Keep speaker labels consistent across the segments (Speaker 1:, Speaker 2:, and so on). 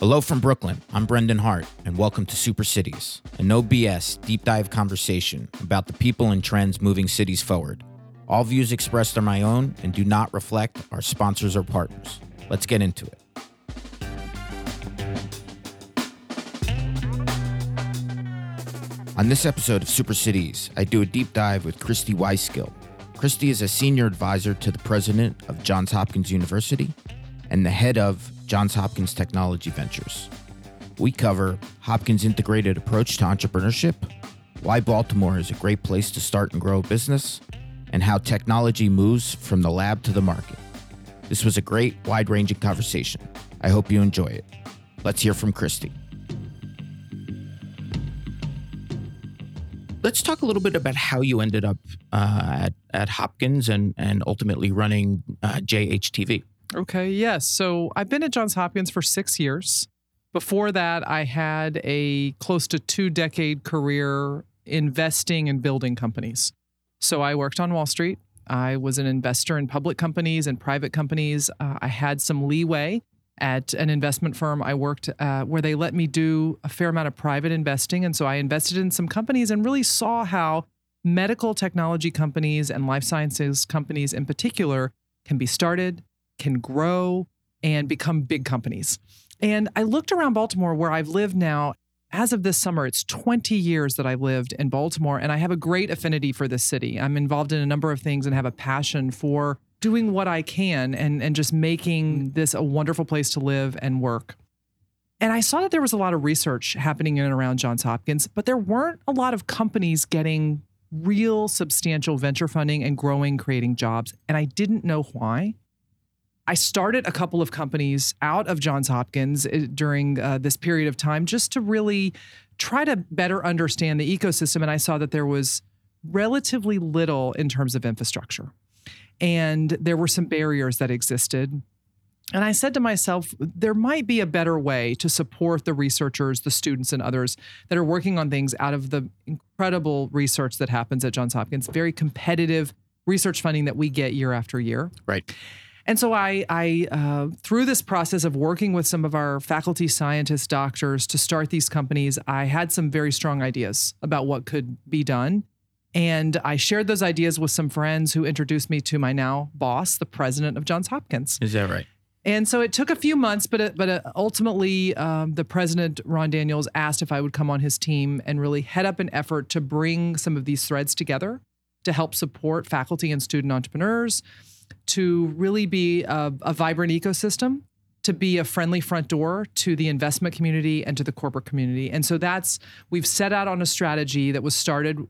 Speaker 1: Hello from Brooklyn. I'm Brendan Hart, and welcome to Super Cities, a no BS deep dive conversation about the people and trends moving cities forward. All views expressed are my own and do not reflect our sponsors or partners. Let's get into it. On this episode of Super Cities, I do a deep dive with Christy Wyskiel. Christy is a senior advisor to the president of Johns Hopkins University and the head of Johns Hopkins Technology Ventures. We cover Hopkins' integrated approach to entrepreneurship, why Baltimore is a great place to start and grow a business, and how technology moves from the lab to the market. This was a great, wide ranging conversation. I hope you enjoy it. Let's hear from Christy. Let's talk a little bit about how you ended up uh, at, at Hopkins and, and ultimately running uh, JHTV.
Speaker 2: Okay, yes. So I've been at Johns Hopkins for six years. Before that, I had a close to two decade career investing and building companies. So I worked on Wall Street. I was an investor in public companies and private companies. Uh, I had some leeway at an investment firm I worked uh, where they let me do a fair amount of private investing. And so I invested in some companies and really saw how medical technology companies and life sciences companies in particular can be started, can grow and become big companies. And I looked around Baltimore where I've lived now. As of this summer, it's 20 years that I've lived in Baltimore, and I have a great affinity for this city. I'm involved in a number of things and have a passion for doing what I can and, and just making this a wonderful place to live and work. And I saw that there was a lot of research happening in and around Johns Hopkins, but there weren't a lot of companies getting real substantial venture funding and growing, creating jobs. And I didn't know why. I started a couple of companies out of Johns Hopkins uh, during uh, this period of time just to really try to better understand the ecosystem. And I saw that there was relatively little in terms of infrastructure. And there were some barriers that existed. And I said to myself, there might be a better way to support the researchers, the students, and others that are working on things out of the incredible research that happens at Johns Hopkins, very competitive research funding that we get year after year.
Speaker 1: Right.
Speaker 2: And so I, I uh, through this process of working with some of our faculty, scientists, doctors to start these companies, I had some very strong ideas about what could be done. And I shared those ideas with some friends who introduced me to my now boss, the president of Johns Hopkins.
Speaker 1: Is that right?
Speaker 2: And so it took a few months, but uh, but uh, ultimately, um, the president Ron Daniels asked if I would come on his team and really head up an effort to bring some of these threads together to help support faculty and student entrepreneurs to really be a, a vibrant ecosystem to be a friendly front door to the investment community and to the corporate community. And so that's we've set out on a strategy that was started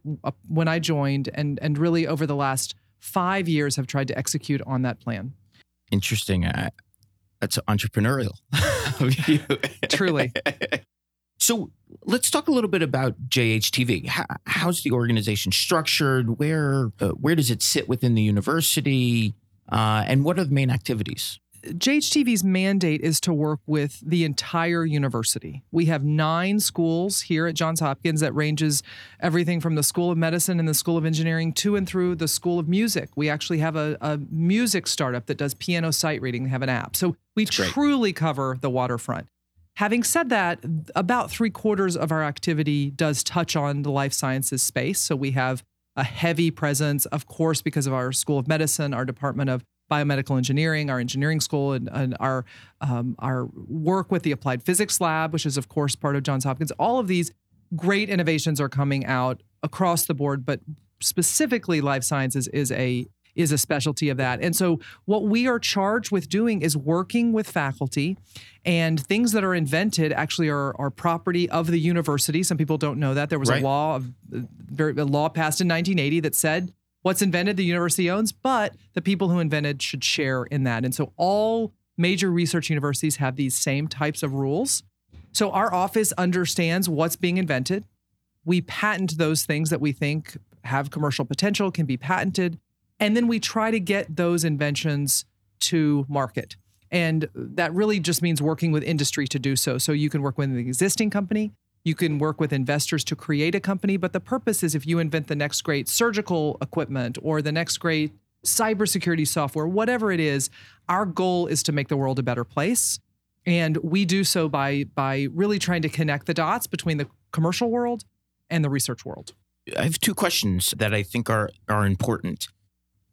Speaker 2: when I joined and and really over the last 5 years have tried to execute on that plan.
Speaker 1: Interesting. Uh, that's entrepreneurial of you.
Speaker 2: Truly.
Speaker 1: So let's talk a little bit about JHTV. How, how's the organization structured? Where uh, where does it sit within the university? Uh, and what are the main activities?
Speaker 2: JHTV's mandate is to work with the entire university. We have nine schools here at Johns Hopkins that ranges everything from the School of Medicine and the School of Engineering to and through the School of Music. We actually have a, a music startup that does piano sight reading. They have an app. So we truly cover the waterfront. Having said that, about three quarters of our activity does touch on the life sciences space. So we have a heavy presence, of course, because of our School of Medicine, our Department of biomedical engineering, our engineering school, and, and our um, our work with the applied physics lab, which is of course part of Johns Hopkins. All of these great innovations are coming out across the board, but specifically life sciences is a is a specialty of that. And so what we are charged with doing is working with faculty and things that are invented actually are, are property of the university. Some people don't know that. There was right. a law of a law passed in 1980 that said what's invented the university owns, but the people who invented should share in that. And so all major research universities have these same types of rules. So our office understands what's being invented. We patent those things that we think have commercial potential, can be patented. And then we try to get those inventions to market. And that really just means working with industry to do so. So you can work with an existing company, you can work with investors to create a company, but the purpose is if you invent the next great surgical equipment or the next great cybersecurity software, whatever it is, our goal is to make the world a better place. And we do so by by really trying to connect the dots between the commercial world and the research world.
Speaker 1: I have two questions that I think are are important.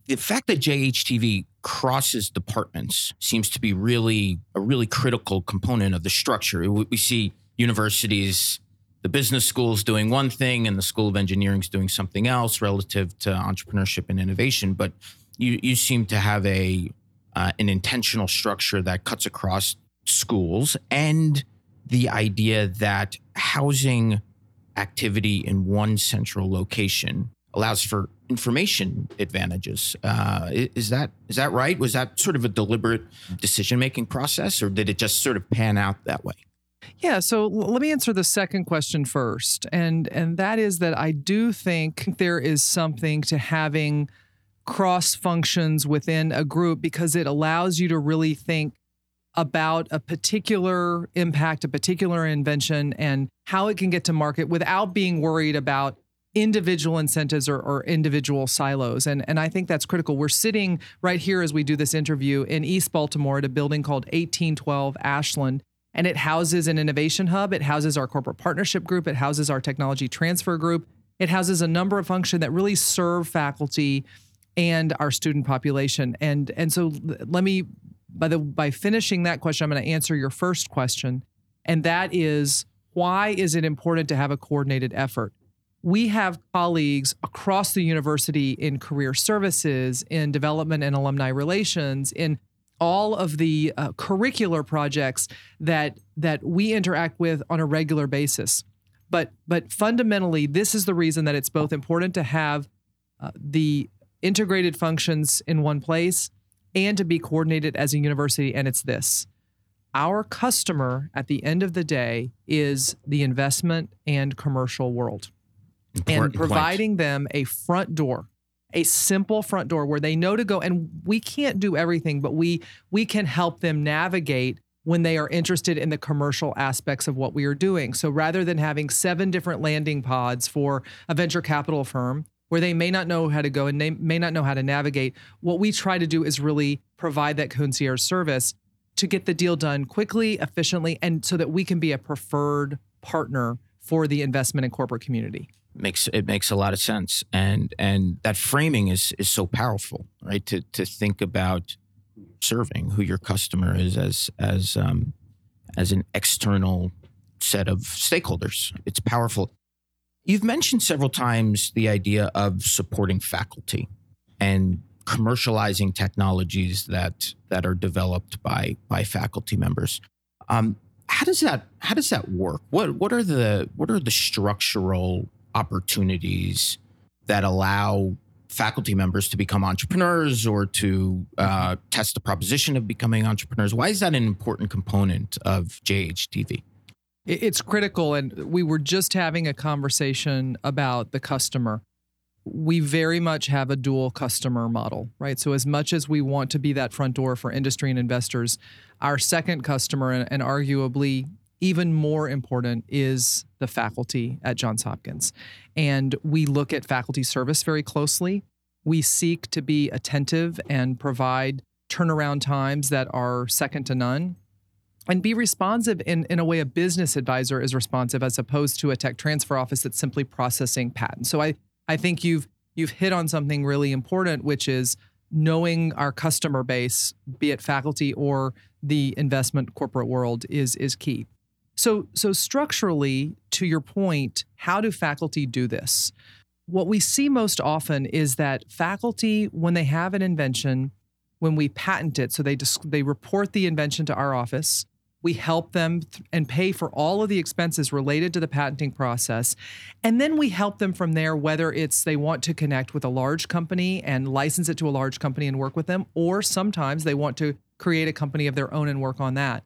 Speaker 1: The fact that JHTV crosses departments seems to be really a really critical component of the structure. We see universities, the business schools doing one thing, and the School of Engineering is doing something else relative to entrepreneurship and innovation. But you you seem to have a uh, an intentional structure that cuts across schools and the idea that housing activity in one central location allows for information advantages. Uh, is that is that right? Was that sort of a deliberate decision making process, or did it just sort of pan out that way?
Speaker 2: Yeah, so let me answer the second question first, and and that is that I do think there is something to having cross functions within a group because it allows you to really think about a particular impact, a particular invention, and how it can get to market without being worried about individual incentives or, or, individual silos. And, and I think that's critical. We're sitting right here as we do this interview in East Baltimore at a building called 1812 Ashland. And it houses an innovation hub. It houses our corporate partnership group. It houses our technology transfer group. It houses a number of functions that really serve faculty and our student population. And, and so let me by the by finishing that question, I'm going to answer your first question, and that is why is it important to have a coordinated effort? We have colleagues across the university in career services, in development and alumni relations, in all of the uh, curricular projects that that we interact with on a regular basis. But but fundamentally, this is the reason that it's both important to have uh, the integrated functions in one place and to be coordinated as a university. And it's this our customer at the end of the day is the investment and commercial world. Important and providing point. them a front door a simple front door where they know to go and we can't do everything but we we can help them navigate when they are interested in the commercial aspects of what we are doing so rather than having seven different landing pods for a venture capital firm where they may not know how to go and they may not know how to navigate. What we try to do is really provide that concierge service to get the deal done quickly, efficiently, and so that we can be a preferred partner for the investment and corporate community.
Speaker 1: Makes it makes a lot of sense, and and that framing is is so powerful, right? To to think about serving who your customer is as as um, as an external set of stakeholders. It's powerful. You've mentioned several times the idea of supporting faculty and commercializing technologies that that are developed by by faculty members. Um, how does that how does that work? What what are the what are the structural opportunities that allow faculty members to become entrepreneurs or to uh, test the proposition of becoming entrepreneurs? Why is that an important component of JHTV?
Speaker 2: It's critical. And we were just having a conversation about the customer. We very much have a dual customer model, right? So, as much as we want to be that front door for industry and investors, our second customer, and arguably even more important, is the faculty at Johns Hopkins. And we look at faculty service very closely. We seek to be attentive and provide turnaround times that are second to none and be responsive in, in a way a business advisor is responsive as opposed to a tech transfer office that's simply processing patents. So I, I think you've you've hit on something really important, which is knowing our customer base, be it faculty or the investment corporate world, is is key. So so structurally, to your point, how do faculty do this? What we see most often is that faculty, when they have an invention, when we patent it, so they they report the invention to our office we help them th- and pay for all of the expenses related to the patenting process. And then we help them from there, whether it's they want to connect with a large company and license it to a large company and work with them, or sometimes they want to create a company of their own and work on that.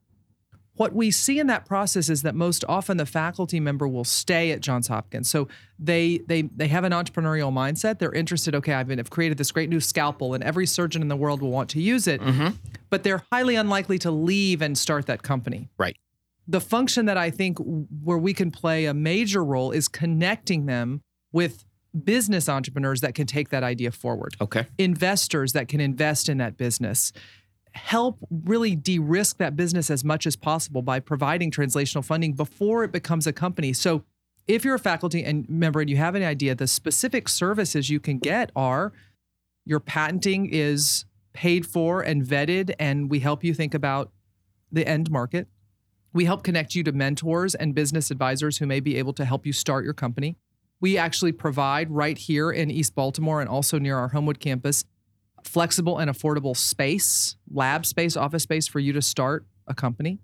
Speaker 2: What we see in that process is that most often the faculty member will stay at Johns Hopkins. So they they they have an entrepreneurial mindset. They're interested. Okay, I've, been, I've created this great new scalpel, and every surgeon in the world will want to use it. Mm-hmm. But they're highly unlikely to leave and start that company.
Speaker 1: Right.
Speaker 2: The function that I think where we can play a major role is connecting them with business entrepreneurs that can take that idea forward.
Speaker 1: Okay.
Speaker 2: Investors that can invest in that business help really de-risk that business as much as possible by providing translational funding before it becomes a company. So if you're a faculty and member and you have an idea, the specific services you can get are your patenting is paid for and vetted, and we help you think about the end market. We help connect you to mentors and business advisors who may be able to help you start your company. We actually provide right here in East Baltimore and also near our Homewood campus flexible and affordable space, lab space, office space for you to start a company.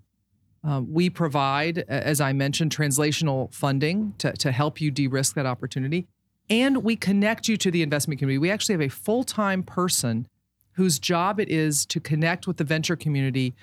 Speaker 2: Uh, we provide, as I mentioned, translational funding to, to help you de risk that opportunity. And we connect you to the investment community. We actually have a full time person whose job it is to connect with the venture community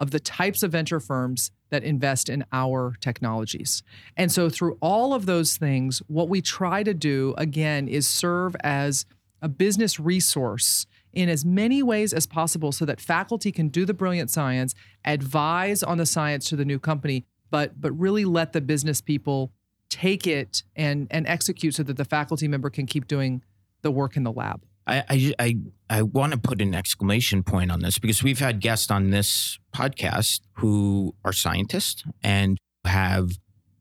Speaker 2: of the types of venture firms that invest in our technologies. And so, through all of those things, what we try to do again is serve as a business resource in as many ways as possible so that faculty can do the brilliant science, advise on the science to the new company, but but really let the business people take it and and execute so that the faculty member can keep doing the work in the lab.
Speaker 1: I I I, I want to put an exclamation point on this because we've had guests on this podcast who are scientists and have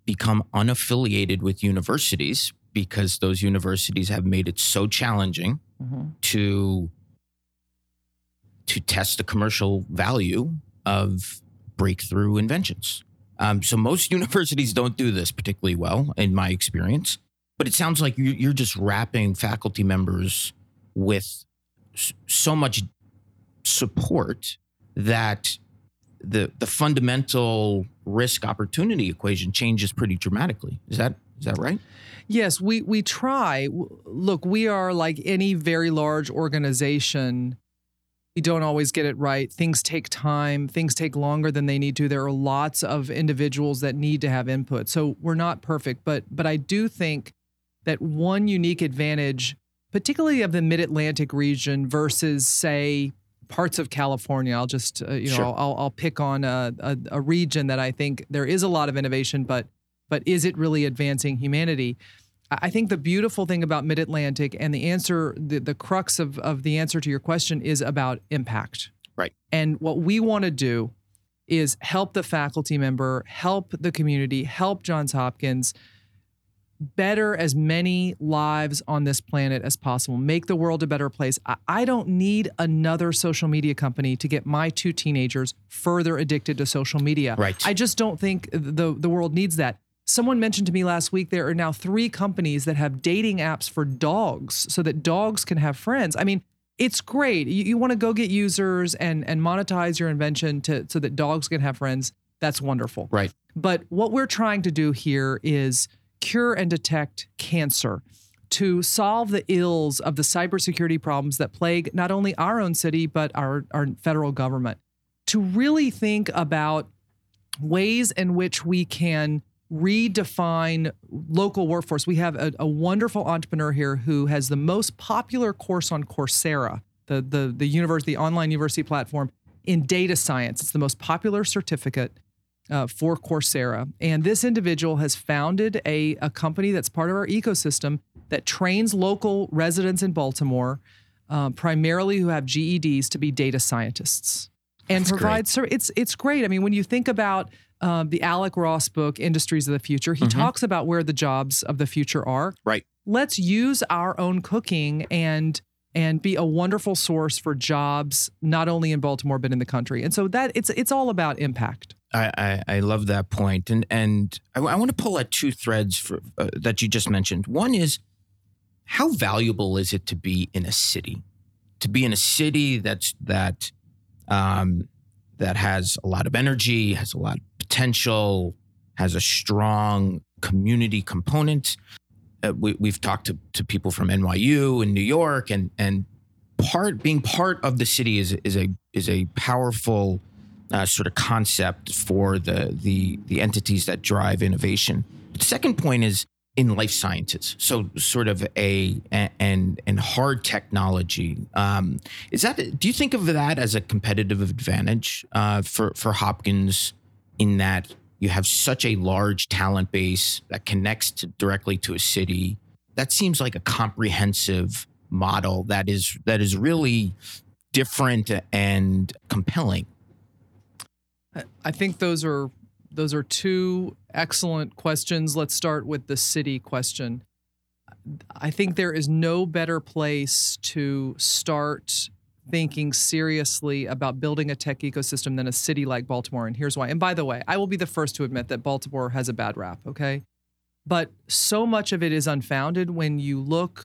Speaker 1: become unaffiliated with universities because those universities have made it so challenging mm-hmm. to to test the commercial value of breakthrough inventions. Um, so most universities don't do this particularly well, in my experience. But it sounds like you're just wrapping faculty members with so much support that the the fundamental risk opportunity equation changes pretty dramatically. Is that is that right?
Speaker 2: Yes, we we try. Look, we are like any very large organization. We don't always get it right. Things take time. Things take longer than they need to. There are lots of individuals that need to have input. So we're not perfect, but but I do think that one unique advantage, particularly of the Mid-Atlantic region versus say parts of California. I'll just uh, you know sure. I'll, I'll pick on a, a, a region that I think there is a lot of innovation, but but is it really advancing humanity? I think the beautiful thing about Mid Atlantic and the answer, the, the crux of, of the answer to your question is about impact.
Speaker 1: Right.
Speaker 2: And what we want to do is help the faculty member, help the community, help Johns Hopkins better as many lives on this planet as possible, make the world a better place. I, I don't need another social media company to get my two teenagers further addicted to social media.
Speaker 1: Right.
Speaker 2: I just don't think the, the world needs that. Someone mentioned to me last week there are now three companies that have dating apps for dogs so that dogs can have friends. I mean, it's great. You, you want to go get users and and monetize your invention to so that dogs can have friends. That's wonderful.
Speaker 1: Right.
Speaker 2: But what we're trying to do here is cure and detect cancer to solve the ills of the cybersecurity problems that plague not only our own city but our, our federal government. To really think about ways in which we can redefine local workforce. We have a, a, wonderful entrepreneur here who has the most popular course on Coursera, the the the university, the online university platform in data science. It's the most popular certificate uh, for Coursera, and this individual has founded a a company that's part of our ecosystem that trains local residents in Baltimore, uh, primarily who have GEDs, to be data scientists and
Speaker 1: That's
Speaker 2: provides.
Speaker 1: Great.
Speaker 2: It's it's great. I mean, when you think about um, the Alec Ross book, Industries of the Future, he mm-hmm. talks about where the jobs of the future are.
Speaker 1: Right.
Speaker 2: Let's use our own cooking and and be a wonderful source for jobs not only in Baltimore but in the country. And so that it's it's all about impact.
Speaker 1: I, I, I love that point, and and I, I want to pull at two threads for, uh, that you just mentioned. One is how valuable is it to be in a city, to be in a city that's that um, that has a lot of energy, has a lot of potential, has a strong community component. Uh, we, have talked to, to people from NYU and New York, and and part being part of the city is is a is a powerful uh, sort of concept for the the the entities that drive innovation. The second point is in life sciences, so sort of a and and hard technology. Um, is that do you think of that as a competitive advantage uh, for for Hopkins in that you have such a large talent base that connects to, directly to a city. That seems like a comprehensive model that is that is really different and compelling?
Speaker 2: I think those are those are two excellent questions. Let's start with the city question. I think there is no better place to start thinking seriously about building a tech ecosystem than a city like Baltimore. And here's why. And by the way, I will be the first to admit that Baltimore has a bad rap, okay? But so much of it is unfounded when you look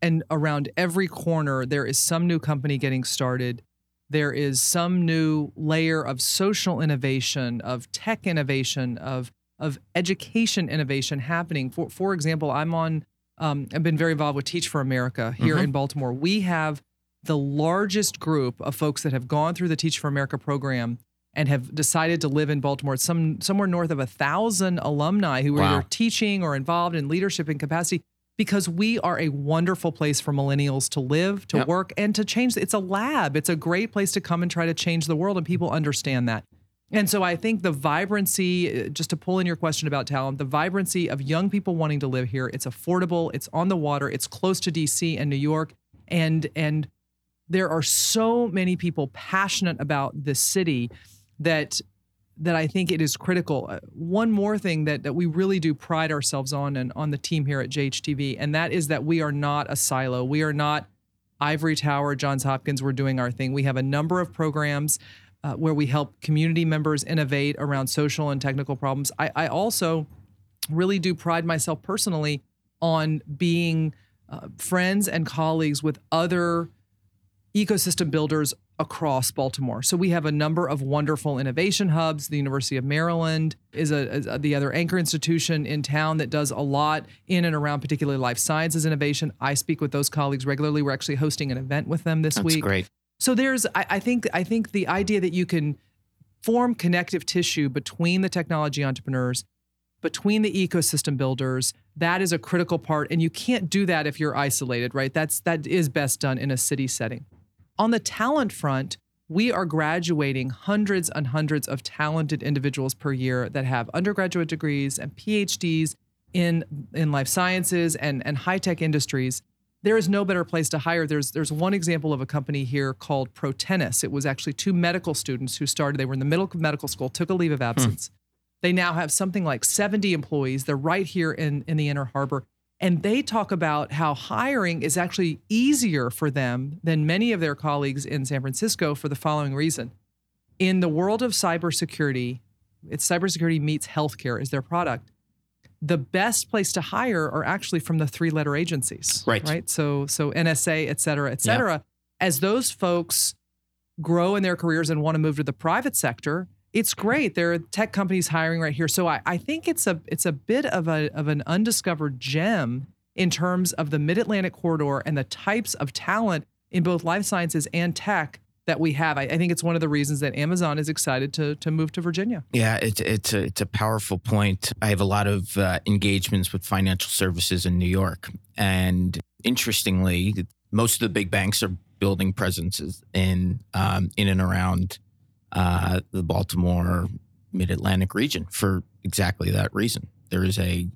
Speaker 2: and around every corner, there is some new company getting started. There is some new layer of social innovation, of tech innovation, of of education innovation happening. For for example, I'm on. Um, I've been very involved with Teach for America here
Speaker 1: Mhm.
Speaker 2: in Baltimore. We have the largest group of folks that have gone through the Teach for America program and have decided to live in Baltimore. It's some somewhere north of a thousand alumni who are
Speaker 1: Wow.
Speaker 2: either teaching or involved in leadership and capacity because we are a wonderful place for millennials to live, to
Speaker 1: Yep.
Speaker 2: work, and to change. It's a lab. It's a great place to come and try to change the world, and people understand that. And so I think the vibrancy, uh, just to pull in your question about talent, the vibrancy of young people wanting to live here. It's affordable. It's on the water. It's close to D.C. and New York, and and there are so many people passionate about this city that that I think it is critical. Uh, One more thing that that we really do pride ourselves on and on the team here at JHTV, and that is that we are not a silo. We are not Ivory Tower, Johns Hopkins. We're doing our thing. We have a number of programs uh, where we help community members innovate around social and technical problems. I, I also really do pride myself personally on being uh, friends and colleagues with other ecosystem builders across Baltimore. So we have a number of wonderful innovation hubs. The University of Maryland is, a, is a- the other anchor institution in town that does a lot in and around particularly life sciences innovation. I speak with those colleagues regularly. We're actually hosting an event with them this week.
Speaker 1: That's
Speaker 2: week.
Speaker 1: great.
Speaker 2: So there's I, I think I think the idea that you can form connective tissue between the technology entrepreneurs, between the ecosystem builders, that is a critical part. And you can't do that if you're isolated, right? That's that is best done in a city setting. On the talent front, we are graduating hundreds and hundreds of talented individuals per year that have undergraduate degrees and PhDs in in life sciences and, and high tech industries. There is no better place to hire. There's there's one example of a company here called Protenus. It was actually two medical students who started. They were in the middle of medical school, took a leave of hmm. absence. They now have something like 70 employees. They're right here in, in the Inner Harbor. And they talk about how hiring is actually easier for them than many of their colleagues in San Francisco for the following reason. In the world of cybersecurity, it's cybersecurity meets healthcare is their product. The best place to hire are actually from the three letter agencies.
Speaker 1: Right.
Speaker 2: Right. So so NSA, et cetera, et cetera. As those folks grow in their careers and want to move to the private sector, it's great. There are tech companies hiring right here. So I, I think it's a it's a bit of a of an undiscovered gem in terms of the Mid Atlantic corridor and the types of talent in both life sciences and tech that we have. I, I think it's one of the reasons that Amazon is excited to to move to Virginia.
Speaker 1: Yeah, it's it's a it's a powerful point. I have a lot of uh, engagements with financial services in New York, and interestingly, most of the big banks are building presences in um, in and around uh, the Baltimore Mid Atlantic region for exactly that reason. There is a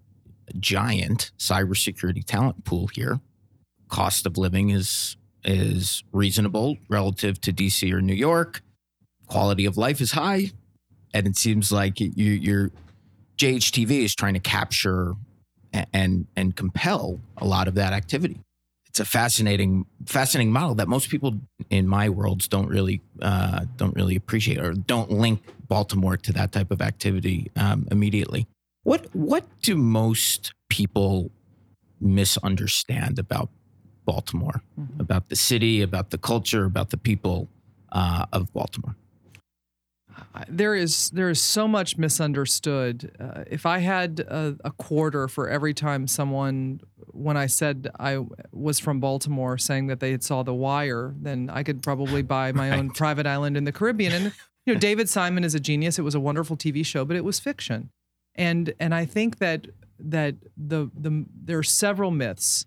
Speaker 1: giant cybersecurity talent pool here. Cost of living is is reasonable relative to DC or New York. Quality of life is high, and it seems like you, your JHTV is trying to capture and and compel a lot of that activity. It's a fascinating fascinating model that most people in my worlds don't really uh, don't really appreciate or don't link Baltimore to that type of activity um, immediately. What what do most people misunderstand about Baltimore, about the city, about the culture, about the people uh, of Baltimore?
Speaker 2: There is there is so much misunderstood. Uh, if I had a, a quarter for every time someone, when I said I was from Baltimore, saying that they had saw The Wire, then I could probably buy my own private island in the Caribbean. And you know, David Simon is a genius. It was a wonderful TV show, but it was fiction. And and I think that that the the there are several myths.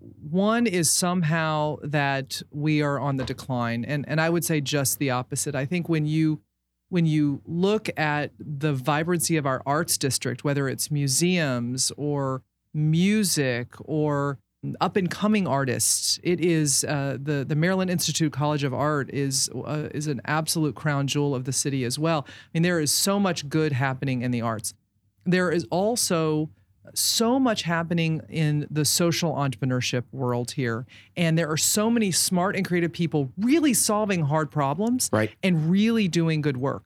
Speaker 2: One is somehow that we are on the decline, and and I would say just the opposite. I think when you when you look at the vibrancy of our arts district, whether it's museums or music or up and coming artists. It is uh, the the Maryland Institute College of Art is uh, is an absolute crown jewel of the city as well. I mean, there is so much good happening in the arts. There is also so much happening in the social entrepreneurship world here, and there are so many smart and creative people really solving hard problems
Speaker 1: Right.
Speaker 2: and really doing good work.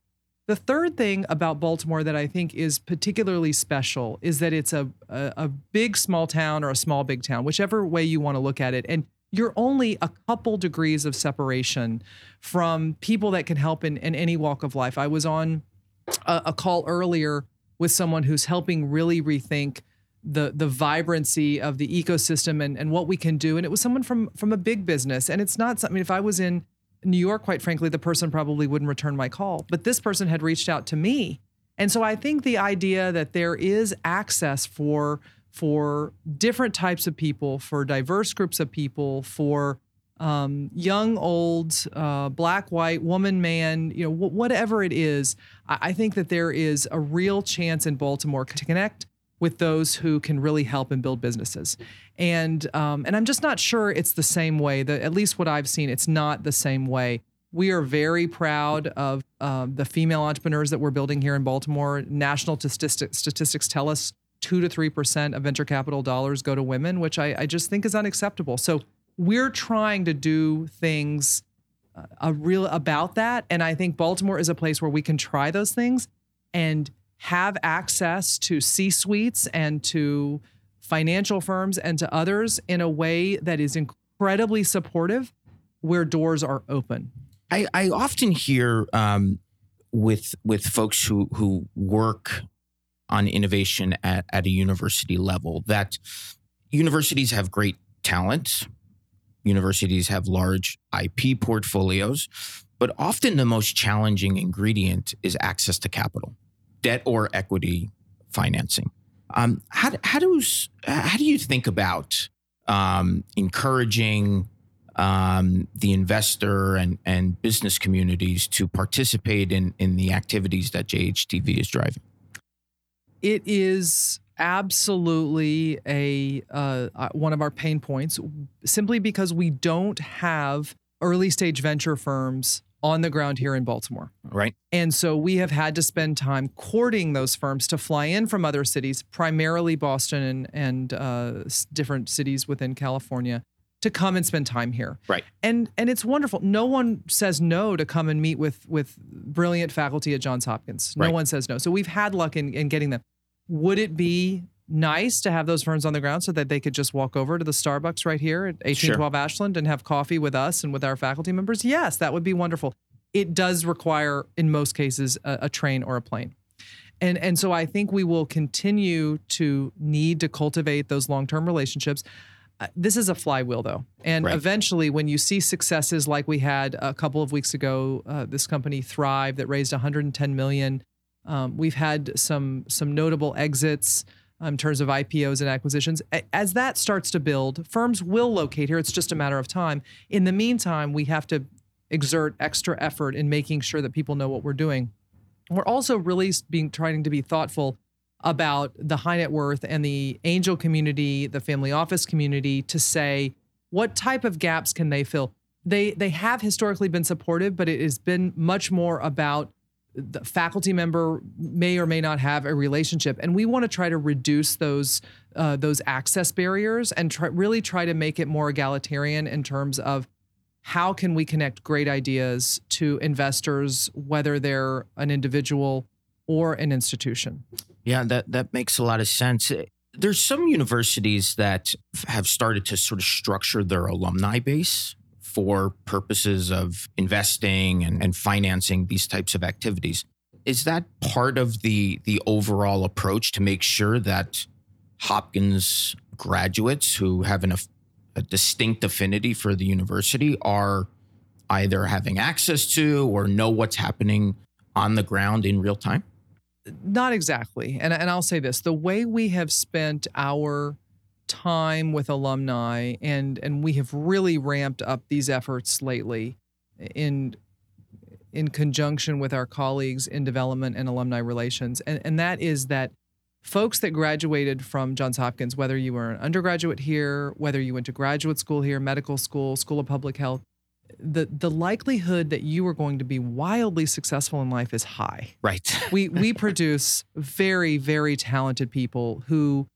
Speaker 2: The third thing about Baltimore that I think is particularly special is that it's a, a, a big small town or a small big town, whichever way you want to look at it. And you're only a couple degrees of separation from people that can help in, in any walk of life. I was on a, a call earlier with someone who's helping really rethink the the vibrancy of the ecosystem and, and what we can do. And it was someone from from a big business. And it's not something if I was in New York, quite frankly, the person probably wouldn't return my call. But this person had reached out to me. And so I think the idea that there is access for for different types of people, for diverse groups of people, for um, young, old, uh, black, white, woman, man, you know, wh- whatever it is, I-, I think that there is a real chance in Baltimore to connect with those who can really help and build businesses. And um, and I'm just not sure it's the same way. The, at least what I've seen, it's not the same way. We are very proud of um, the female entrepreneurs that we're building here in Baltimore. National statistics, statistics tell us two to three percent of venture capital dollars go to women, which I, I just think is unacceptable. So we're trying to do things uh, a real about that, and I think Baltimore is a place where we can try those things and have access to C suites and to financial firms and to others in a way that is incredibly supportive where doors are open.
Speaker 1: I, I often hear um, with with folks who who work on innovation at, at a university level that universities have great talent, universities have large IP portfolios, but often the most challenging ingredient is access to capital, debt or equity financing. Um, how, how, does, how do you think about um, encouraging um, the investor and, and business communities to participate in, in the activities that JHTV is driving?
Speaker 2: It is absolutely a uh, uh, one of our pain points, simply because we don't have early stage venture firms on the ground here in Baltimore.
Speaker 1: Right.
Speaker 2: And so we have had to spend time courting those firms to fly in from other cities, primarily Boston and, and uh, different cities within California, to come and spend time here.
Speaker 1: Right.
Speaker 2: And and it's wonderful. No one says no to come and meet with with brilliant faculty at Johns Hopkins. No
Speaker 1: Right.
Speaker 2: one says no. So we've had luck in, in getting them. Would it be nice to have those firms on the ground so that they could just walk over to the Starbucks right here at 1812 Ashland and have coffee with us and with our faculty members? Yes, that would be wonderful. It does require, in most cases, a, a train or a plane. And, and so I think we will continue to need to cultivate those long term relationships. Uh, This is a flywheel, though. And
Speaker 1: Right.
Speaker 2: eventually, when you see successes like we had a couple of weeks ago, uh, this company Thrive that raised 110 million. Um, we've had some some notable exits um, in terms of IPOs and acquisitions. As that starts to build, firms will locate here. It's just a matter of time. In the meantime, we have to exert extra effort in making sure that people know what we're doing. We're also really being trying to be thoughtful about the high net worth and the angel community, the family office community to say what type of gaps can they fill. They they have historically been supportive, but it has been much more about the faculty member may or may not have a relationship, and we want to try to reduce those uh, those access barriers and try, really try to make it more egalitarian in terms of how can we connect great ideas to investors, whether they're an individual or an institution.
Speaker 1: Yeah, that, that makes a lot of sense. There's some universities that have started to sort of structure their alumni base for purposes of investing and, and financing these types of activities. Is that part of the the overall approach to make sure that Hopkins graduates who have an, a distinct affinity for the university are either having access to or know what's happening on the ground in real time?
Speaker 2: Not exactly. And, and I'll say this the way we have spent our time with alumni and and we have really ramped up these efforts lately in in conjunction with our colleagues in development and alumni relations and, and that is that folks that graduated from Johns Hopkins, whether you were an undergraduate here, whether you went to graduate school here, medical school, school of public health, the the likelihood that you are going to be wildly successful in life is high.
Speaker 1: Right.
Speaker 2: we we produce very very talented people who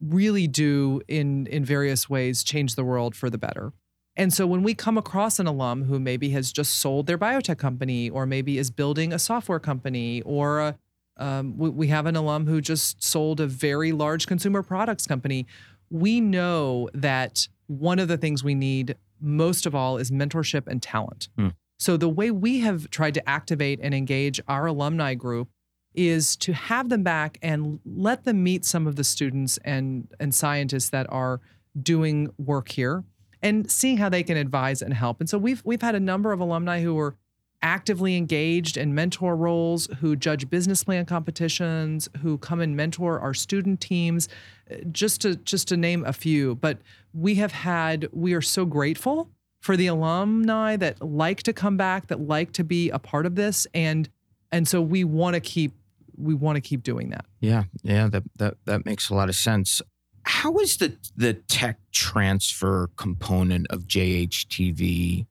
Speaker 2: really do in in various ways change the world for the better. And so when we come across an alum who maybe has just sold their biotech company or maybe is building a software company or a, um, we, we have an alum who just sold a very large consumer products company, we know that one of the things we need most of all is mentorship and talent.
Speaker 1: Mm.
Speaker 2: So the way we have tried to activate and engage our alumni group is to have them back and let them meet some of the students and and scientists that are doing work here and seeing how they can advise and help. And so we've we've had a number of alumni who were actively engaged in mentor roles, who judge business plan competitions, who come and mentor our student teams, uh, just to just to name a few. But we have had we are so grateful for the alumni that like to come back, that like to be a part of this, and and so we want to keep we want to keep doing that.
Speaker 1: Yeah, yeah, that that that makes a lot of sense. How is the the tech transfer component of JHTV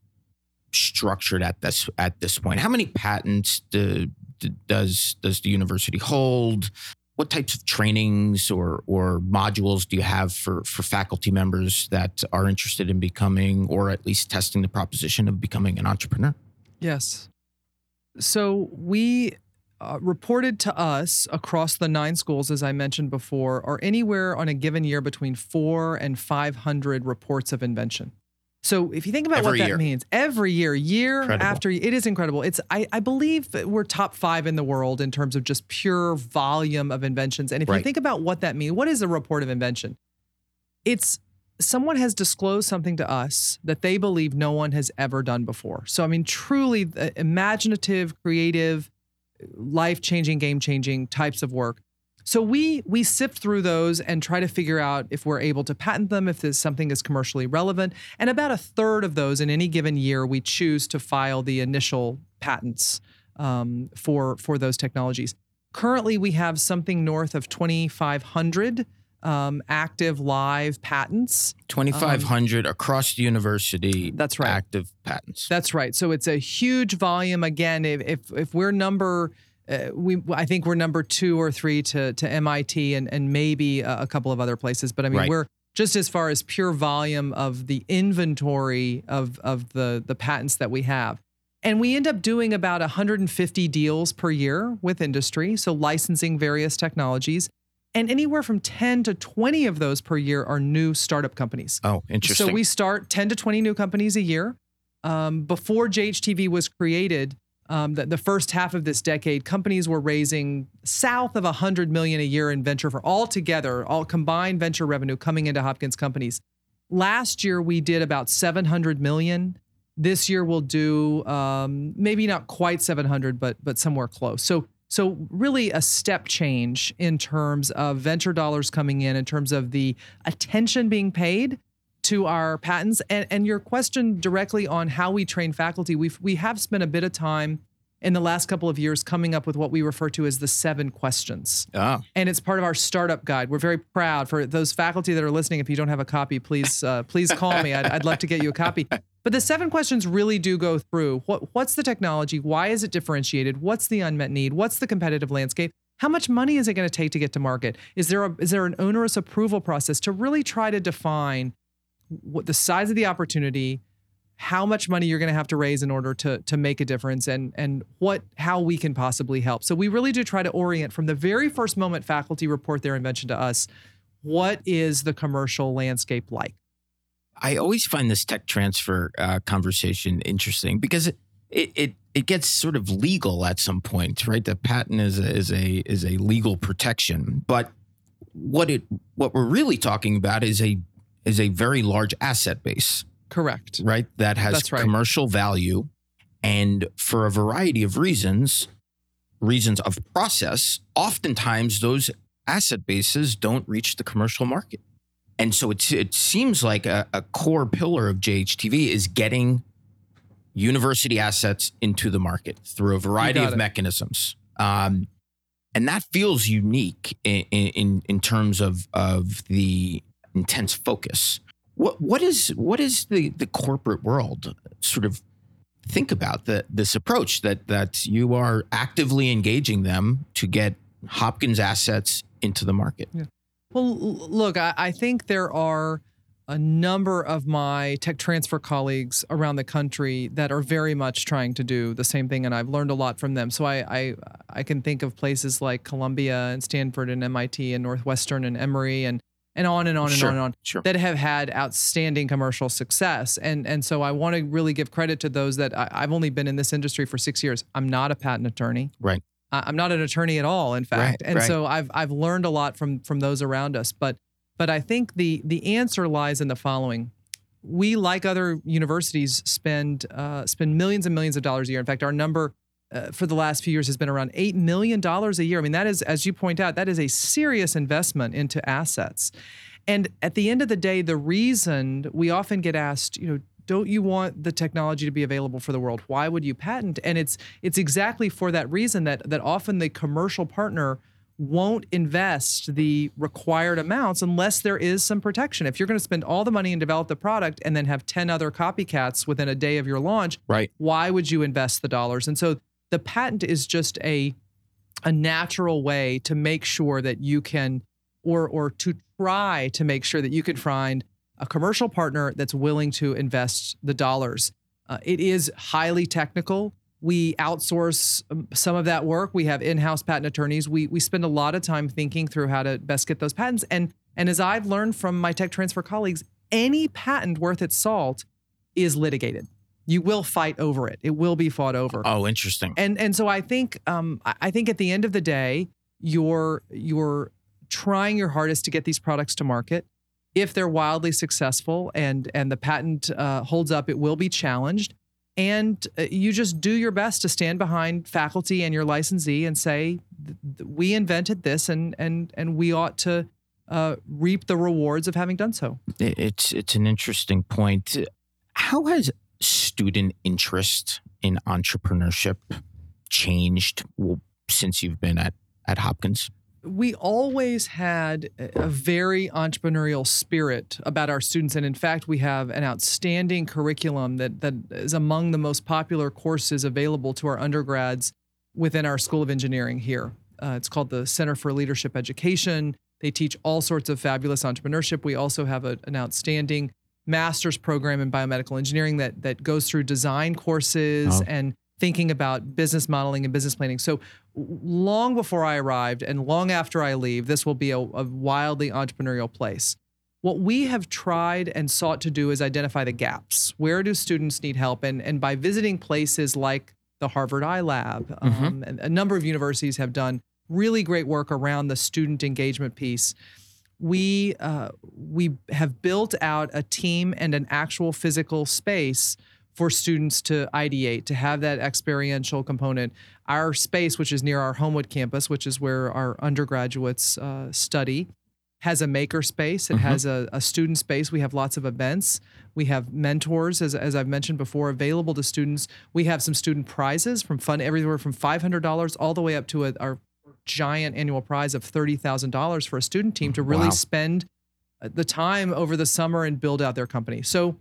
Speaker 1: structured at this at this point? How many patents do, do, does does the university hold? What types of trainings or or modules do you have for for faculty members that are interested in becoming or at least testing the proposition of becoming an entrepreneur?
Speaker 2: Yes. So we uh, reported to us across the nine schools, as I mentioned before, are anywhere on a given year between four and 500 reports of invention. So if you think about
Speaker 1: Every
Speaker 2: what
Speaker 1: year.
Speaker 2: that means, every year, year
Speaker 1: Incredible.
Speaker 2: after it is incredible. It's I, I believe we're top five in the world in terms of just pure volume of inventions. And if
Speaker 1: Right.
Speaker 2: you think about what that means, what is a report of invention? It's someone has disclosed something to us that they believe no one has ever done before. So I mean, truly uh, imaginative, creative, life-changing, game-changing types of work. So we we sift through those and try to figure out if we're able to patent them, if something is commercially relevant. And about a third of those in any given year, we choose to file the initial patents um, for for those technologies. Currently, we have something north of 2,500 um, active live patents.
Speaker 1: Twenty five hundred across the university.
Speaker 2: That's right.
Speaker 1: Active patents.
Speaker 2: That's right. So it's a huge volume. Again, if if, if we're number, uh, we I think we're number two or three to to MIT and and maybe a, a couple of other places. But I mean,
Speaker 1: Right.
Speaker 2: we're just as far as pure volume of the inventory of of the the patents that we have. And we end up doing about 150 deals per year with industry, so licensing various technologies. And anywhere from 10 to 20 of those per year are new startup companies.
Speaker 1: oh, interesting.
Speaker 2: So we start 10 to 20 new companies a year. Um, before JHTV was created, um, the, the first half of this decade, companies were raising south of 100 million a year in venture for all together, all combined venture revenue coming into Hopkins companies. Last year we did about 700 million. This year we'll do um, maybe not quite 700, but but somewhere close. So so really a step change in terms of venture dollars coming in, in terms of the attention being paid to our patents. And, and your question directly on how we train faculty, we've we have spent a bit of time in the last couple of years coming up with what we refer to as the seven questions.
Speaker 1: oh,
Speaker 2: And it's part of our startup guide. We're very proud for those faculty that are listening. If you don't have a copy, please uh, please call me. I'd, I'd love to get you a copy. But the seven questions really do go through what what's the technology? Why is it differentiated? What's the unmet need? What's the competitive landscape? How much money is it going to take to get to market? Is there a, is there an onerous approval process to really try to define what the size of the opportunity, how much money you're going to have to raise in order to to make a difference and and what how we can possibly help. So we really do try to orient from the very first moment faculty report their invention to us, what is the commercial landscape like?
Speaker 1: I always find this tech transfer uh, conversation interesting because it, it it gets sort of legal at some point, right? The patent is a, is a is a legal protection, but what it what we're really talking about is a is a very large asset base,
Speaker 2: Correct.
Speaker 1: right? That has
Speaker 2: right.
Speaker 1: commercial value, and for a variety of reasons, reasons of process, oftentimes those asset bases don't reach the commercial market. And so it's, it seems like a, a core pillar of JHTV is getting university assets into the market through a variety of
Speaker 2: it.
Speaker 1: mechanisms. Um, and that feels unique in in, in terms of of the intense focus. What what is what is the the corporate world sort of think about the, this approach that that you are actively engaging them to get Hopkins assets into the market?
Speaker 2: Yeah. Well, look, I, I think there are a number of my tech transfer colleagues around the country that are very much trying to do the same thing, and I've learned a lot from them. So I I, I can think of places like Columbia and Stanford and MIT and Northwestern and Emory and and on and on and
Speaker 1: sure,
Speaker 2: on and on
Speaker 1: sure.
Speaker 2: that have had outstanding commercial success. And and so I want to really give credit to those that I, have only been in this industry for six years. I'm not a patent attorney.
Speaker 1: Right.
Speaker 2: I'm not an attorney at all, in fact.
Speaker 1: Right,
Speaker 2: and
Speaker 1: right.
Speaker 2: so I've I've learned a lot from from those around us. But but I think the the answer lies in the following. We, like other universities, spend uh, spend millions and millions of dollars a year. In fact, our number uh, for the last few years has been around $8 million a year. I mean, that is, as you point out, that is a serious investment into assets. And at the end of the day, the reason we often get asked, you know, don't you want the technology to be available for the world? Why would you patent? And it's it's exactly for that reason that that often the commercial partner won't invest the required amounts unless there is some protection. If you're going to spend all the money and develop the product and then have 10 other copycats within a day of your launch,
Speaker 1: right.
Speaker 2: why would you invest the dollars? And so the patent is just a a natural way to make sure that you can or or to try to make sure that you can find a commercial partner that's willing to invest the dollars. Uh, it is highly technical. We outsource um, some of that work. We have in-house patent attorneys. We we spend a lot of time thinking through how to best get those patents. And and as I've learned from my tech transfer colleagues, any patent worth its salt is litigated. You will fight over it. It will be fought over.
Speaker 1: Oh, interesting.
Speaker 2: And and so I think um, I think at the end of the day, you're you're trying your hardest to get these products to market. If they're wildly successful and and the patent uh, holds up, it will be challenged. And uh, you just do your best to stand behind faculty and your licensee and say, "We invented this, and and and we ought to uh, reap the rewards of having done so."
Speaker 1: It's it's an interesting point. How has student interest in entrepreneurship changed since you've been at at Hopkins?
Speaker 2: We always had a very entrepreneurial spirit about our students. And in fact we have an outstanding curriculum that that is among the most popular courses available to our undergrads within our school of engineering here. Uh, it's called the center for leadership education. They teach all sorts of fabulous entrepreneurship. We also have a, an outstanding master's program in biomedical engineering that that goes through design courses
Speaker 1: oh.
Speaker 2: and thinking about business modeling and business planning. So long before I arrived and long after I leave, this will be a, a, wildly entrepreneurial place. What we have tried and sought to do is identify the gaps. Where do students need help? And, and by visiting places like the Harvard iLab,
Speaker 1: Mm-hmm.
Speaker 2: um, and a number of universities have done really great work around the student engagement piece. We uh, we have built out a team and an actual physical space for students to ideate, to have that experiential component. Our space, which is near our Homewood campus, which is where our undergraduates uh, study, has a maker space. It
Speaker 1: Mhm.
Speaker 2: has a, a student space. We have lots of events. We have mentors, as, as I've mentioned before, available to students. We have some student prizes from fun everywhere from $500 all the way up to a, our giant annual prize of $30,000 for a student team to really
Speaker 1: Wow.
Speaker 2: spend uh, the time over the summer and build out their company. So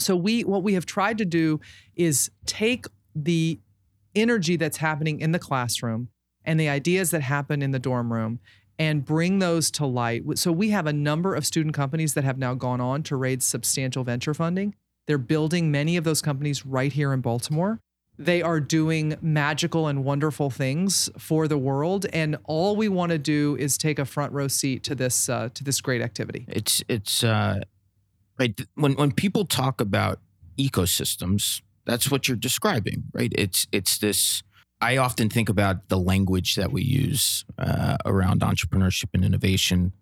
Speaker 2: so we what we have tried to do is take the energy that's happening in the classroom and the ideas that happen in the dorm room and bring those to light. So we have a number of student companies that have now gone on to raise substantial venture funding. They're building many of those companies right here in Baltimore. They are doing magical and wonderful things for the world, and all we want to do is take a front row seat to this uh, to this great activity.
Speaker 1: It's it's uh, right when when people talk about ecosystems, that's what you're describing, right? It's it's this. I often think about the language that we use uh, around entrepreneurship and innovation,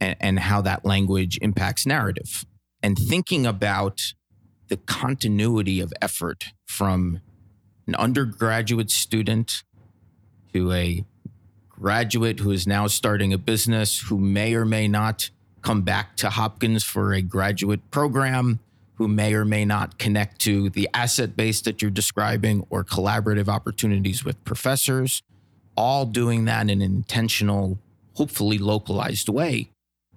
Speaker 1: and, and how that language impacts narrative, and thinking about the continuity of effort from an undergraduate student to a graduate who is now starting a business who may or may not come back to Hopkins for a graduate program, who may or may not connect to the asset base that you're describing or collaborative opportunities with professors. all doing that in an intentional, hopefully localized way,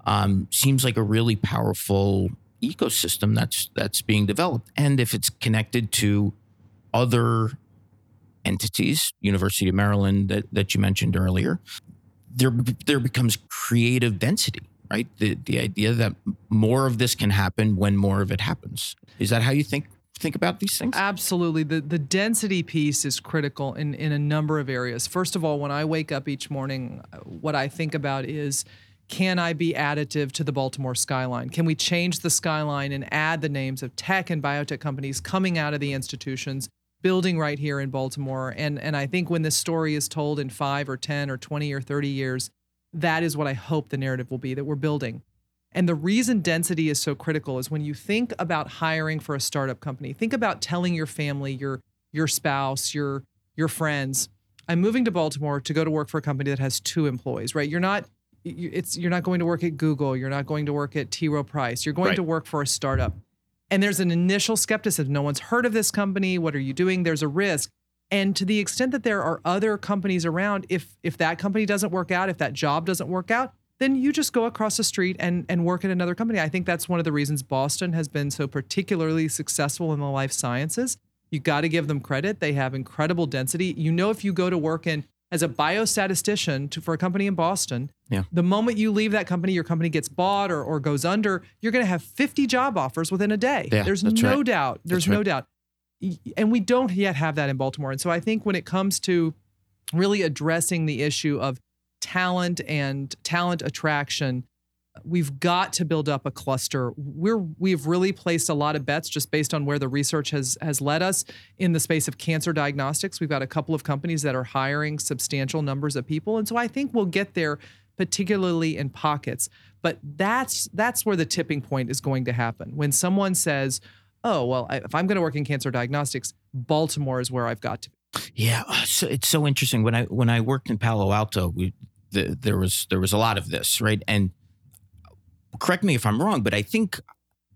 Speaker 1: um, seems like a really powerful ecosystem that's that's being developed. And if it's connected to other entities, University of Maryland that, that you mentioned earlier, there there becomes creative density, right? The the idea that more of this can happen when more of it happens. Is that how you think think about these things?
Speaker 2: Absolutely. The the density piece is critical in in a number of areas. First of all, when I wake up each morning, uh, what I think about is can I be additive to the Baltimore skyline? Can we change the skyline and add the names of tech and biotech companies coming out of the institutions, building right here in Baltimore? And and I think when this story is told in 5 or 10 or 20 or 30 years, that is what I hope the narrative will be that we're building. And the reason density is so critical is when you think about hiring for a startup company, think about telling your family, your your spouse, your your friends, I'm moving to Baltimore to go to work for a company that has two employees, right? You're not it's you're not going to work at Google, you're not going to work at T. Rowe Price, you're going
Speaker 1: Right.
Speaker 2: to work for a startup. And there's an initial skepticism. No one's heard of this company. What are you doing? There's a risk. And to the extent that there are other companies around, if if that company doesn't work out, if that job doesn't work out, then you just go across the street and and work at another company. I think that's one of the reasons Boston has been so particularly successful in the life sciences. You got to give them credit. They have incredible density. You know, if you go to work in as a biostatistician to, for a company in Boston,
Speaker 1: Yeah.
Speaker 2: the moment you leave that company, your company gets bought or, or goes under, you're going to have 50 job offers within a day.
Speaker 1: Yeah,
Speaker 2: There's no
Speaker 1: right.
Speaker 2: doubt. There's
Speaker 1: That's right.
Speaker 2: no doubt. And we don't yet have that in Baltimore. And so I think when it comes to really addressing the issue of talent and talent attraction, we've got to build up a cluster. We're we've really placed a lot of bets just based on where the research has has led us in the space of cancer diagnostics. We've got a couple of companies that are hiring substantial numbers of people, and so I think we'll get there, particularly in pockets. But that's that's where the tipping point is going to happen when someone says, "Oh, well, I, if I'm going to work in cancer diagnostics, Baltimore is where I've got to." be.
Speaker 1: Yeah, uh, so it's so interesting. When I when I worked in Palo Alto, we the, there was there was a lot of this, right? And correct me if I'm wrong, but I think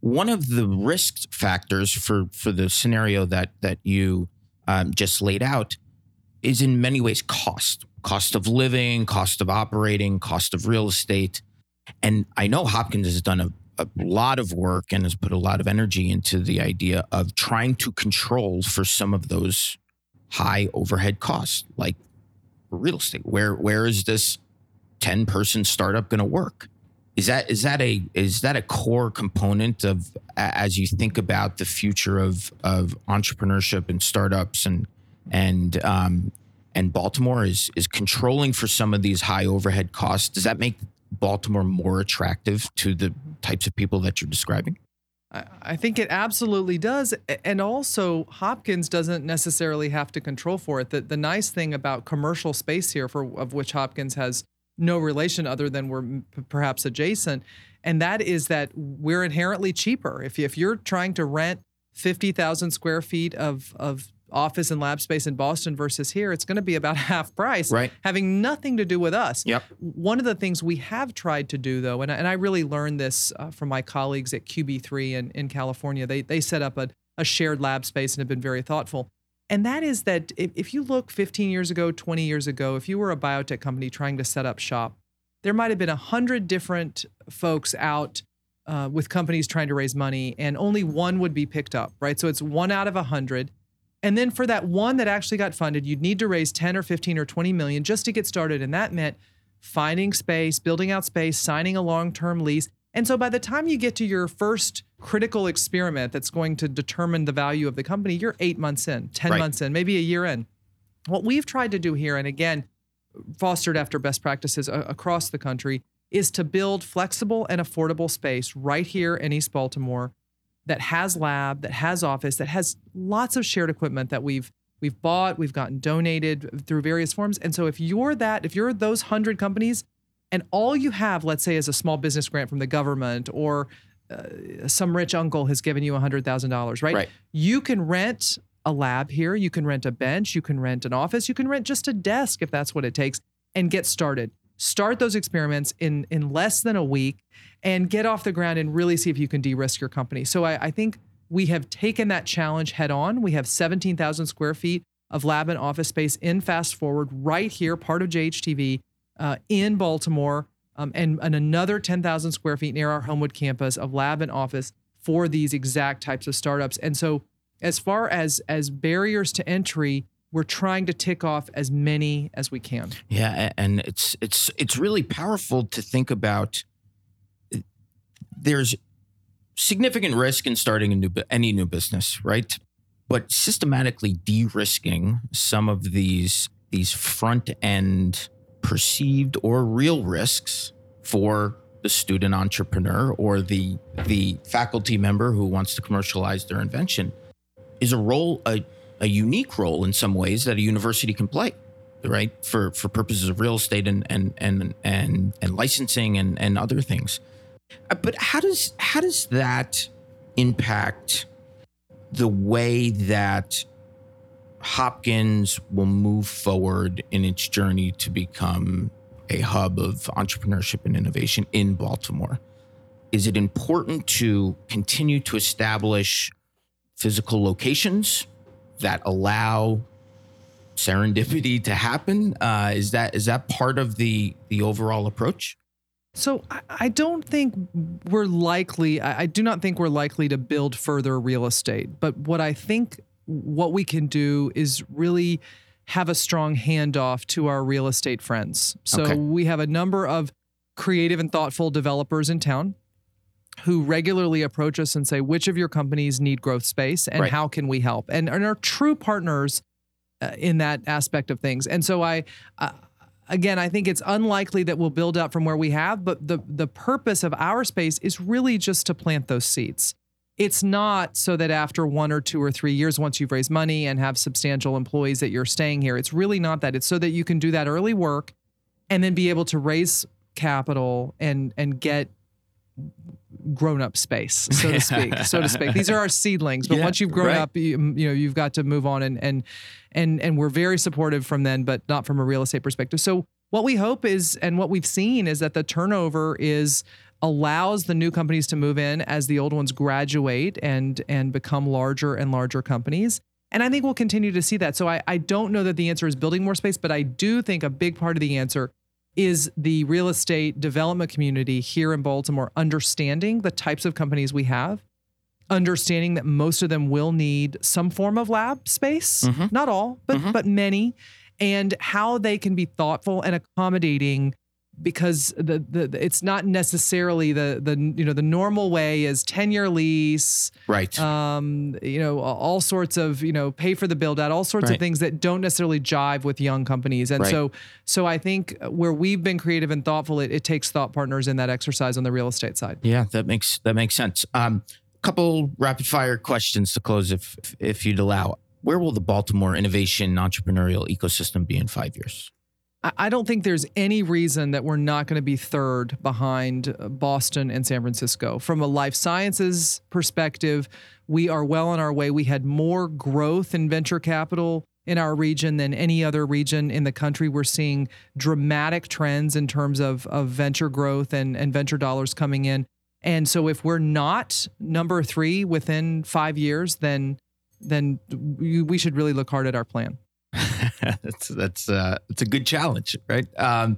Speaker 1: one of the risk factors for for the scenario that that you um, just laid out is in many ways cost, cost of living, cost of operating, cost of real estate, and I know Hopkins has done a a lot of work and has put a lot of energy into the idea of trying to control for some of those high overhead costs, like real estate. Where where is this ten person startup going to work? Is that is that a is that a core component of as you think about the future of of entrepreneurship and startups and and um, and Baltimore is is controlling for some of these high overhead costs. Does that make Baltimore more attractive to the types of people that you're describing?
Speaker 2: I think it absolutely does. And also, Hopkins doesn't necessarily have to control for it. The, the nice thing about commercial space here, for of which Hopkins has no relation other than we're perhaps adjacent, and that is that we're inherently cheaper. If, if you're trying to rent 50,000 square feet of, of office and lab space in Boston versus here, it's going to be about half price,
Speaker 1: Right.
Speaker 2: having nothing to do with us.
Speaker 1: Yep.
Speaker 2: One of the things we have tried to do, though, and I, and I really learned this uh, from my colleagues at QB3 in, in California, they, they set up a, a shared lab space and have been very thoughtful. And that is that if, if you look 15 years ago, 20 years ago, if you were a biotech company trying to set up shop, there might have been a hundred different folks out uh, with companies trying to raise money, and only one would be picked up, right? So it's one out of a hundred. And then for that one that actually got funded, you'd need to raise 10 or 15 or 20 million just to get started. And that meant finding space, building out space, signing a long term lease. And so by the time you get to your first critical experiment that's going to determine the value of the company, you're eight months in, 10
Speaker 1: Right.
Speaker 2: months in, maybe a year in. What we've tried to do here, and again, fostered after best practices a- across the country, is to build flexible and affordable space right here in East Baltimore that has lab, that has office, that has lots of shared equipment that we've we've bought, we've gotten donated through various forms. And so if you're that, if you're those 100 companies and all you have, let's say is a small business grant from the government or uh, some rich uncle has given you $100,000, right?
Speaker 1: Right.
Speaker 2: You can rent a lab here, you can rent a bench, you can rent an office, you can rent just a desk if that's what it takes and get started. Start those experiments in in less than a week and get off the ground and really see if you can de-risk your company. So I, I think we have taken that challenge head on. We have 17,000 square feet of lab and office space in Fast Forward right here, part of JHTV uh, in Baltimore, um, and, and another 10,000 square feet near our Homewood campus of lab and office for these exact types of startups. And so, as far as as barriers to entry, we're trying to tick off as many as we can.
Speaker 1: Yeah, and it's it's it's really powerful to think about. Eh, there's significant risk in starting a new any new business, right? But systematically de-risking some of these these front end perceived or real risks for the student entrepreneur or the the faculty member who wants to commercialize their invention is a role a, a unique role in some ways that a university can play right? For for purposes of real estate and and and and, and licensing and and other things. Uh, but how does how does that impact the way that Hopkins will move forward in its journey to become a hub of entrepreneurship and innovation in Baltimore. Is it important to continue to establish physical locations that allow serendipity to happen? Uh, is that is that part of the the overall approach?
Speaker 2: So I don't think we're likely. I do not think we're likely to build further real estate. But what I think what we can do is really have a strong handoff to our real estate friends. So okay. we have a number of creative and thoughtful developers in town who regularly approach us and say, which of your companies need growth space and right. how can we help? And, and are true partners uh, in that aspect of things. And so I, uh, again, I think it's unlikely that we'll build out from where we have, but the, the purpose of our space is really just to plant those seeds. It's not so that after one or two or three years, once you've raised money and have substantial employees, that you're staying here. It's really not that. It's so that you can do that early work and then be able to raise capital and and get grown up space, so to speak. so to speak. These are our seedlings, but yeah, once you've grown right. up, you, you, know you've got to move on and and and and we're very supportive from then, but not from a real estate perspective. So what we hope is, and what we've seen is that the turnover is allows the new companies to move in as the old ones graduate and and become larger and larger companies. And I think we'll continue to see that. So I, I don't know that the answer is building more space, but I do think a big part of the answer is the real estate development community here in Baltimore understanding the types of companies we have, understanding that most of them will need some form of lab space, mm-hmm. not all, but mm-hmm. but many, and how they can be thoughtful and accommodating because the, the it's not necessarily the the you know the normal way is 10 year lease
Speaker 1: right.
Speaker 2: um you know all sorts of you know pay for the build out all sorts right. of things that don't necessarily jive with young companies. And right. so so i think where we've been creative and thoughtful it, it takes thought partners in that exercise on the real estate side.
Speaker 1: Yeah that makes that makes sense. Um couple rapid fire questions to close if if you'd allow. Where will the baltimore innovation entrepreneurial ecosystem be in five years
Speaker 2: I don't think there's any reason that we're not going to be third behind uh, Boston and San Francisco. From a life sciences perspective, we are well on our way. We had more growth in venture capital in our region than any other region in the country. We're seeing dramatic trends in terms of, of venture growth and, and venture dollars coming in. And so if we're not number three within five years, then then we should really look hard at our plan.
Speaker 1: that's that's uh, it's a good challenge, right? Um,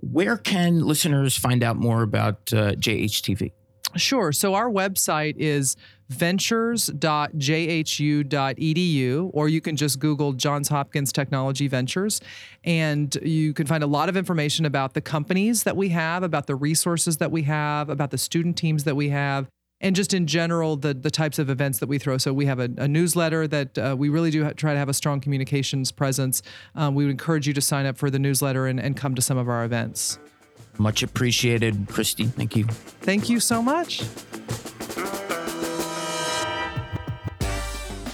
Speaker 1: where can listeners find out more about uh, JHTV?
Speaker 2: Sure. So our website is ventures.jhu.edu, or you can just Google Johns Hopkins Technology Ventures. And you can find a lot of information about the companies that we have, about the resources that we have, about the student teams that we have, and just in general the the types of events that we throw. So we have a, a newsletter that uh, we really do ha- try to have a strong communications presence. Um, we would encourage you to sign up for the newsletter and, and come to some of our events.
Speaker 1: Much appreciated, Christy. Thank you.
Speaker 2: Thank you so much.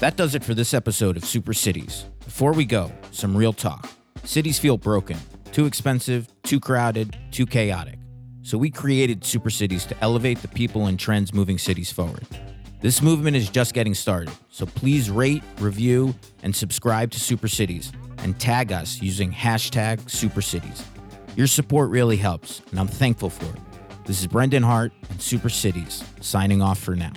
Speaker 1: That does it for this episode of Super Cities. Before we go, some real talk. Cities feel broken, too expensive, too crowded, too chaotic. So we created Super Cities to elevate the people and trends moving cities forward. This movement is just getting started, so please rate, review, and subscribe to Super Cities and tag us using hashtag Super Cities. Your support really helps, and I'm thankful for it. This is Brendan Hart and Super Cities, signing off for now.